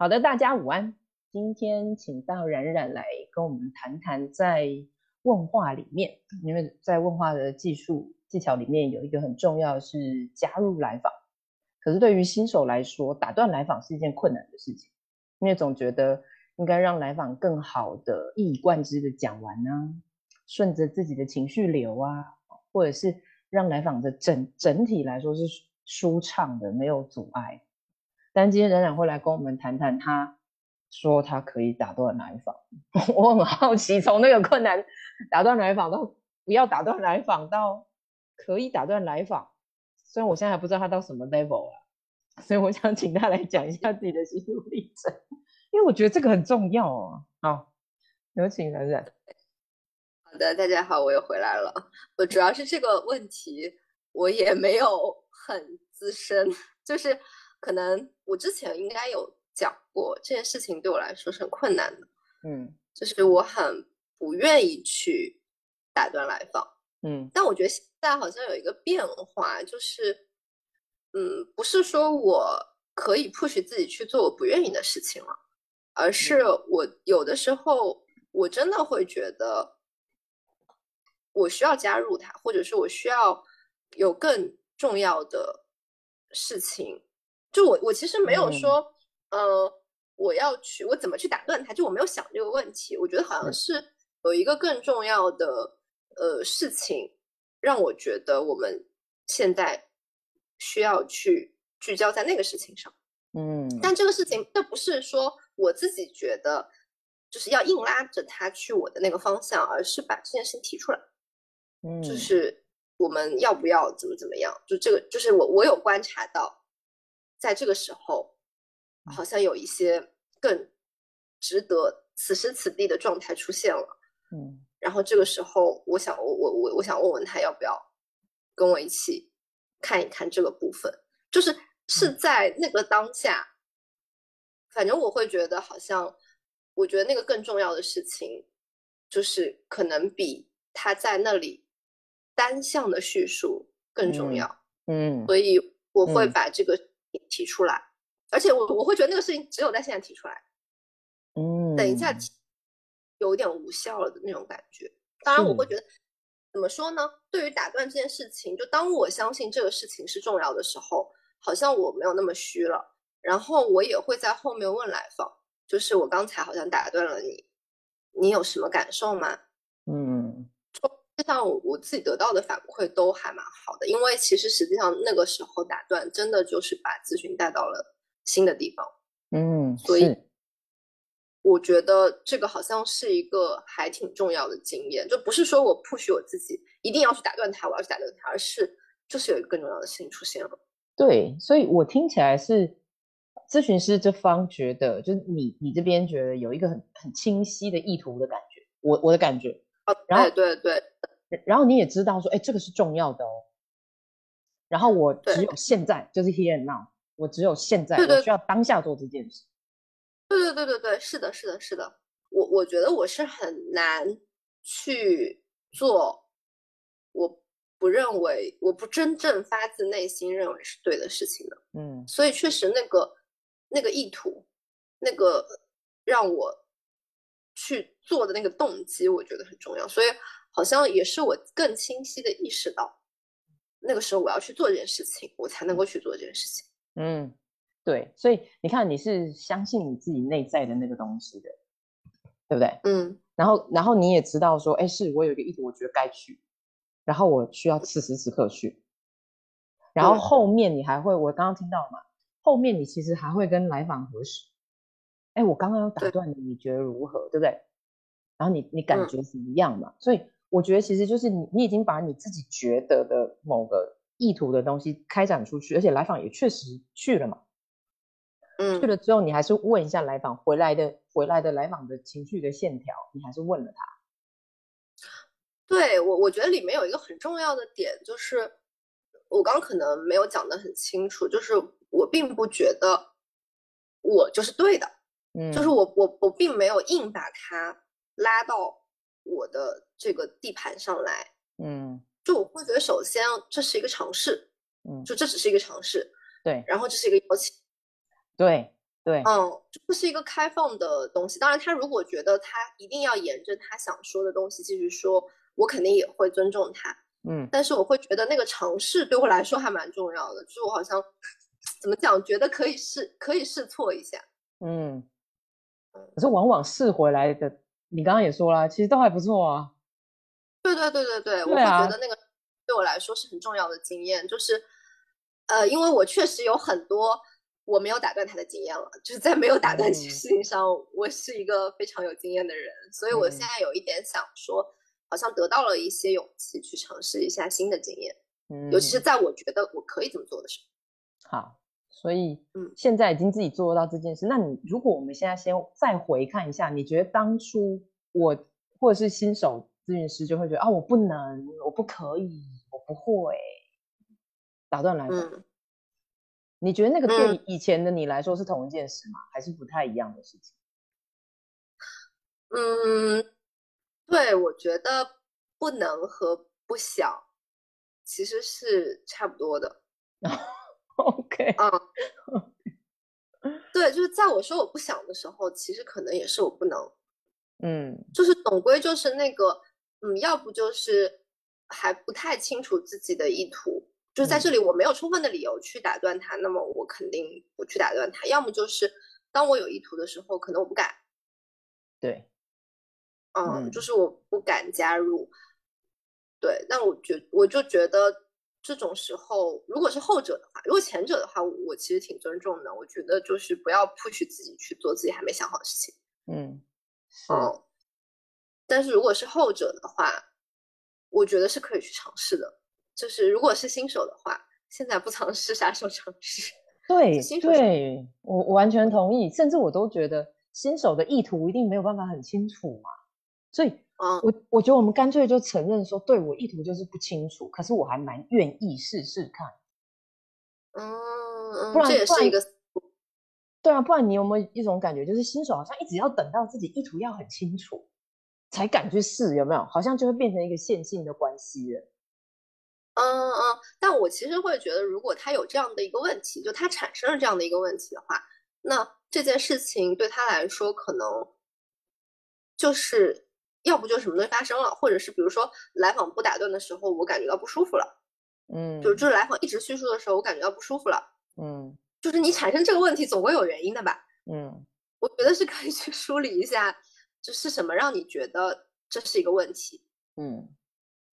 好的，大家午安。今天请到冉冉来跟我们谈谈，在问话里面，因为在问话的技术技巧里面有一个很重要是加入来访。可是对于新手来说，打断来访是一件困难的事情，因为总觉得应该让来访更好的一以贯之的讲完呢，顺着自己的情绪流啊，或者是让来访的整整体来说是舒畅的，没有阻碍。但今天冉冉会来跟我们谈谈，他说他可以打断来访，我很好奇，从那个困难打断来访到不要打断来访到可以打断来访。虽然我现在还不知道他到什么 level 啊，所以我想请他来讲一下自己的心路历程，因为我觉得这个很重要哦。好，有请冉冉。好的，大家好，我又回来了。我主要是这个问题，我也没有很资深，就是可能我之前应该有讲过这件事情对我来说是很困难的。嗯，就是我很不愿意去打断来访。嗯，但我觉得现在好像有一个变化，就是，嗯，不是说我可以 push 自己去做我不愿意的事情了，而是我有的时候我真的会觉得，我需要加入他，或者是我需要有更重要的事情。就我我其实没有说，呃，我要去我怎么去打断他，就我没有想这个问题。我觉得好像是有一个更重要的。呃，事情让我觉得我们现在需要去聚焦在那个事情上，嗯，但这个事情这不是说我自己觉得就是要硬拉着他去我的那个方向，而是把这件事情提出来，嗯，就是我们要不要怎么怎么样？就这个，就是我我有观察到，在这个时候好像有一些更值得此时此地的状态出现了，嗯。然后这个时候，我想我我我我想问问他要不要跟我一起看一看这个部分，就是是在那个当下，反正我会觉得好像，我觉得那个更重要的事情，就是可能比他在那里单向的叙述更重要。嗯，所以我会把这个提出来，而且我我会觉得那个事情只有在现在提出来。嗯，等一下提。有点无效了的那种感觉。当然，我会觉得怎么说呢？对于打断这件事情，就当我相信这个事情是重要的时候，好像我没有那么虚了。然后我也会在后面问来访，就是我刚才好像打断了你，你有什么感受吗？嗯，实际上我自己得到的反馈都还蛮好的，因为其实实际上那个时候打断真的就是把咨询带到了新的地方。嗯，所以。我觉得这个好像是一个还挺重要的经验，就不是说我 push 我自己一定要去打断他，我要去打断他，而是就是有一个更重要的事情出现了。对，所以我听起来是咨询师这方觉得，就是你你这边觉得有一个很很清晰的意图的感觉，我我的感觉。哦，然后对对，然后你也知道说，哎，这个是重要的哦。然后我只有现在就是 here and now，我只有现在我需要当下做这件事。对对对对对，是的，是的，是的。我我觉得我是很难去做，我不认为，我不真正发自内心认为是对的事情的。嗯，所以确实那个那个意图，那个让我去做的那个动机，我觉得很重要。所以好像也是我更清晰的意识到，那个时候我要去做这件事情，我才能够去做这件事情。嗯。对，所以你看，你是相信你自己内在的那个东西的，对不对？嗯。然后，然后你也知道说，哎，是我有一个意图，我觉得该去，然后我需要此时此刻去。然后后面你还会，我刚刚听到嘛，后面你其实还会跟来访核实，哎，我刚刚有打断你，你觉得如何？对不对？然后你你感觉怎么样嘛？所以我觉得其实就是你你已经把你自己觉得的某个意图的东西开展出去，而且来访也确实去了嘛。去了之后，你还是问一下来访回来的回来的来访的情绪的线条，你还是问了他。对我，我觉得里面有一个很重要的点，就是我刚可能没有讲的很清楚，就是我并不觉得我就是对的，嗯，就是我我我并没有硬把他拉到我的这个地盘上来，嗯，就我会觉得首先这是一个尝试，嗯，就这只是一个尝试，对，然后这是一个邀请。对对，嗯，这是一个开放的东西。当然，他如果觉得他一定要沿着他想说的东西继续说，我肯定也会尊重他。嗯，但是我会觉得那个尝试对我来说还蛮重要的，就是我好像 怎么讲，觉得可以试，可以试错一下。嗯，可是往往试回来的，你刚刚也说了，其实都还不错啊。对对对对对，我会觉得那个对我来说是很重要的经验，就是呃，因为我确实有很多我没有打断他的经验了，就是在没有打断这件事情上，我是一个非常有经验的人，所以我现在有一点想说，好像得到了一些勇气去尝试一下新的经验，嗯，尤其是在我觉得我可以这么做的时候。好，所以嗯，现在已经自己做到这件事，那你如果我们现在先再回看一下，你觉得当初我或者是新手？咨询师就会觉得啊，我不能，我不可以，我不会，打断来嗯，你觉得那个对以前的你来说是同一件事吗？还是不太一样的事情？嗯，对，我觉得不能和不想其实是差不多的。OK，啊，对，就是在我说我不想的时候，其实可能也是我不能。嗯，就是总归就是那个。嗯，要不就是还不太清楚自己的意图，就是在这里我没有充分的理由去打断他，那么我肯定不去打断他。要么就是当我有意图的时候，可能我不敢。对，嗯，就是我不敢加入。对，但我觉我就觉得这种时候，如果是后者的话，如果前者的话，我其实挺尊重的。我觉得就是不要 push 自己去做自己还没想好的事情。嗯，嗯。但是如果是后者的话，我觉得是可以去尝试的。就是如果是新手的话，现在不尝试，啥时候尝试？对，对我我完全同意。甚至我都觉得新手的意图一定没有办法很清楚嘛。所以，嗯，我我觉得我们干脆就承认说，对我意图就是不清楚，可是我还蛮愿意试试看。嗯，不然这也是一个。对啊，不然你有没有一种感觉，就是新手好像一直要等到自己意图要很清楚？才敢去试，有没有？好像就会变成一个线性的关系了。嗯嗯，但我其实会觉得，如果他有这样的一个问题，就他产生了这样的一个问题的话，那这件事情对他来说，可能就是要不就什么东西发生了，或者是比如说来访不打断的时候，我感觉到不舒服了。嗯，就是就是来访一直叙述的时候，我感觉到不舒服了。嗯，就是你产生这个问题，总会有原因的吧？嗯，我觉得是可以去梳理一下。这是什么让你觉得这是一个问题？嗯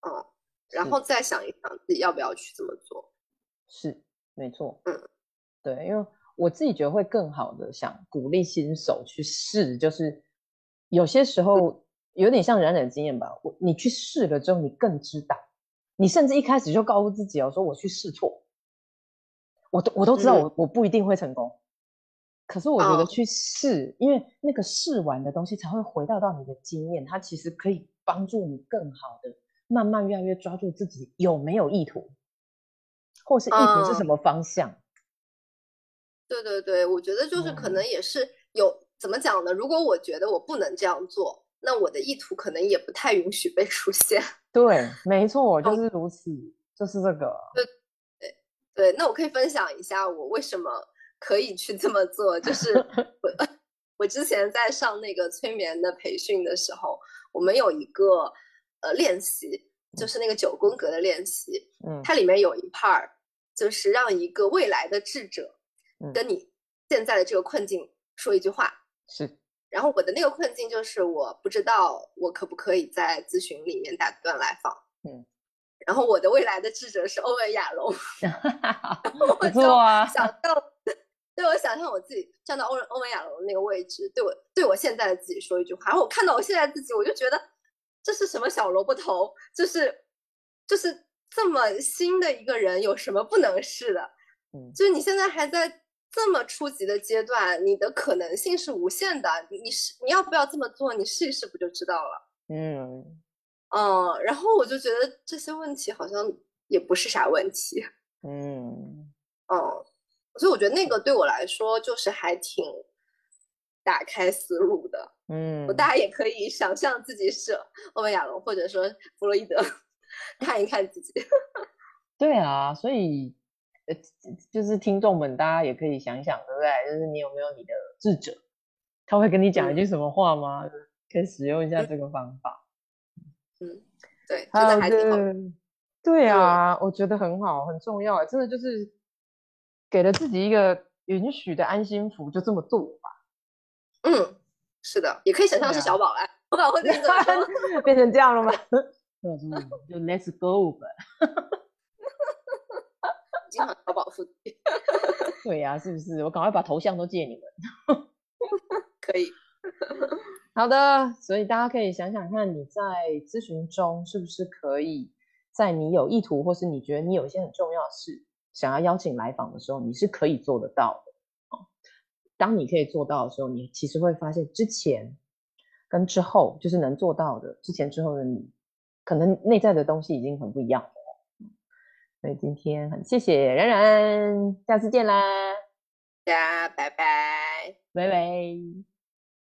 嗯，然后再想一想自己要不要去这么做。是，没错。嗯，对，因为我自己觉得会更好的想鼓励新手去试，就是有些时候有点像冉冉的经验吧。我你去试了之后，你更知道。你甚至一开始就告诉自己哦，说我去试错，我都我都知道我我不一定会成功。可是我觉得去试，因为那个试完的东西才会回到到你的经验，它其实可以帮助你更好的慢慢越来越抓住自己有没有意图，或是意图是什么方向。对对对，我觉得就是可能也是有怎么讲呢？如果我觉得我不能这样做，那我的意图可能也不太允许被出现。对，没错，就是如此，就是这个。对对对，那我可以分享一下我为什么。可以去这么做，就是 我我之前在上那个催眠的培训的时候，我们有一个呃练习，就是那个九宫格的练习，嗯，它里面有一 part 就是让一个未来的智者跟你现在的这个困境说一句话，是，然后我的那个困境就是我不知道我可不可以在咨询里面打断来访，嗯，然后我的未来的智者是欧文亚龙，不错啊，想到。对我想象我自己站到欧欧文亚龙那个位置，对我对我现在的自己说一句话，然后我看到我现在自己，我就觉得这是什么小萝卜头，就是就是这么新的一个人，有什么不能试的？嗯，就是你现在还在这么初级的阶段，你的可能性是无限的，你是你要不要这么做？你试一试不就知道了？嗯嗯，然后我就觉得这些问题好像也不是啥问题。嗯嗯。所以我觉得那个对我来说就是还挺打开思路的，嗯，大家也可以想象自己是欧文亚龙或者说弗洛伊德，看一看自己。对啊，所以呃，就是听众们，大家也可以想想，对不对？就是你有没有你的智者，他会跟你讲一句什么话吗？可以使用一下这个方法。嗯，对，真的还挺好。对啊，我觉得很好，很重要，真的就是给了自己一个允许的安心符，就这么做吧。嗯，是的，也可以想象是小宝来，或者 变成这样了吗？就 Let's go 吧。经常小宝附近。对呀，是不是？我赶快把头像都借你们。可以。好的，所以大家可以想想看，你在咨询中是不是可以在你有意图，或是你觉得你有一些很重要的事想要邀请来访的时候，你是可以做得到的。当你可以做到的时候，你其实会发现之前跟之后，就是能做到的之前之后的你，可能内在的东西已经很不一样了。所以今天很谢谢冉冉，下次见啦，大家拜拜，拜拜。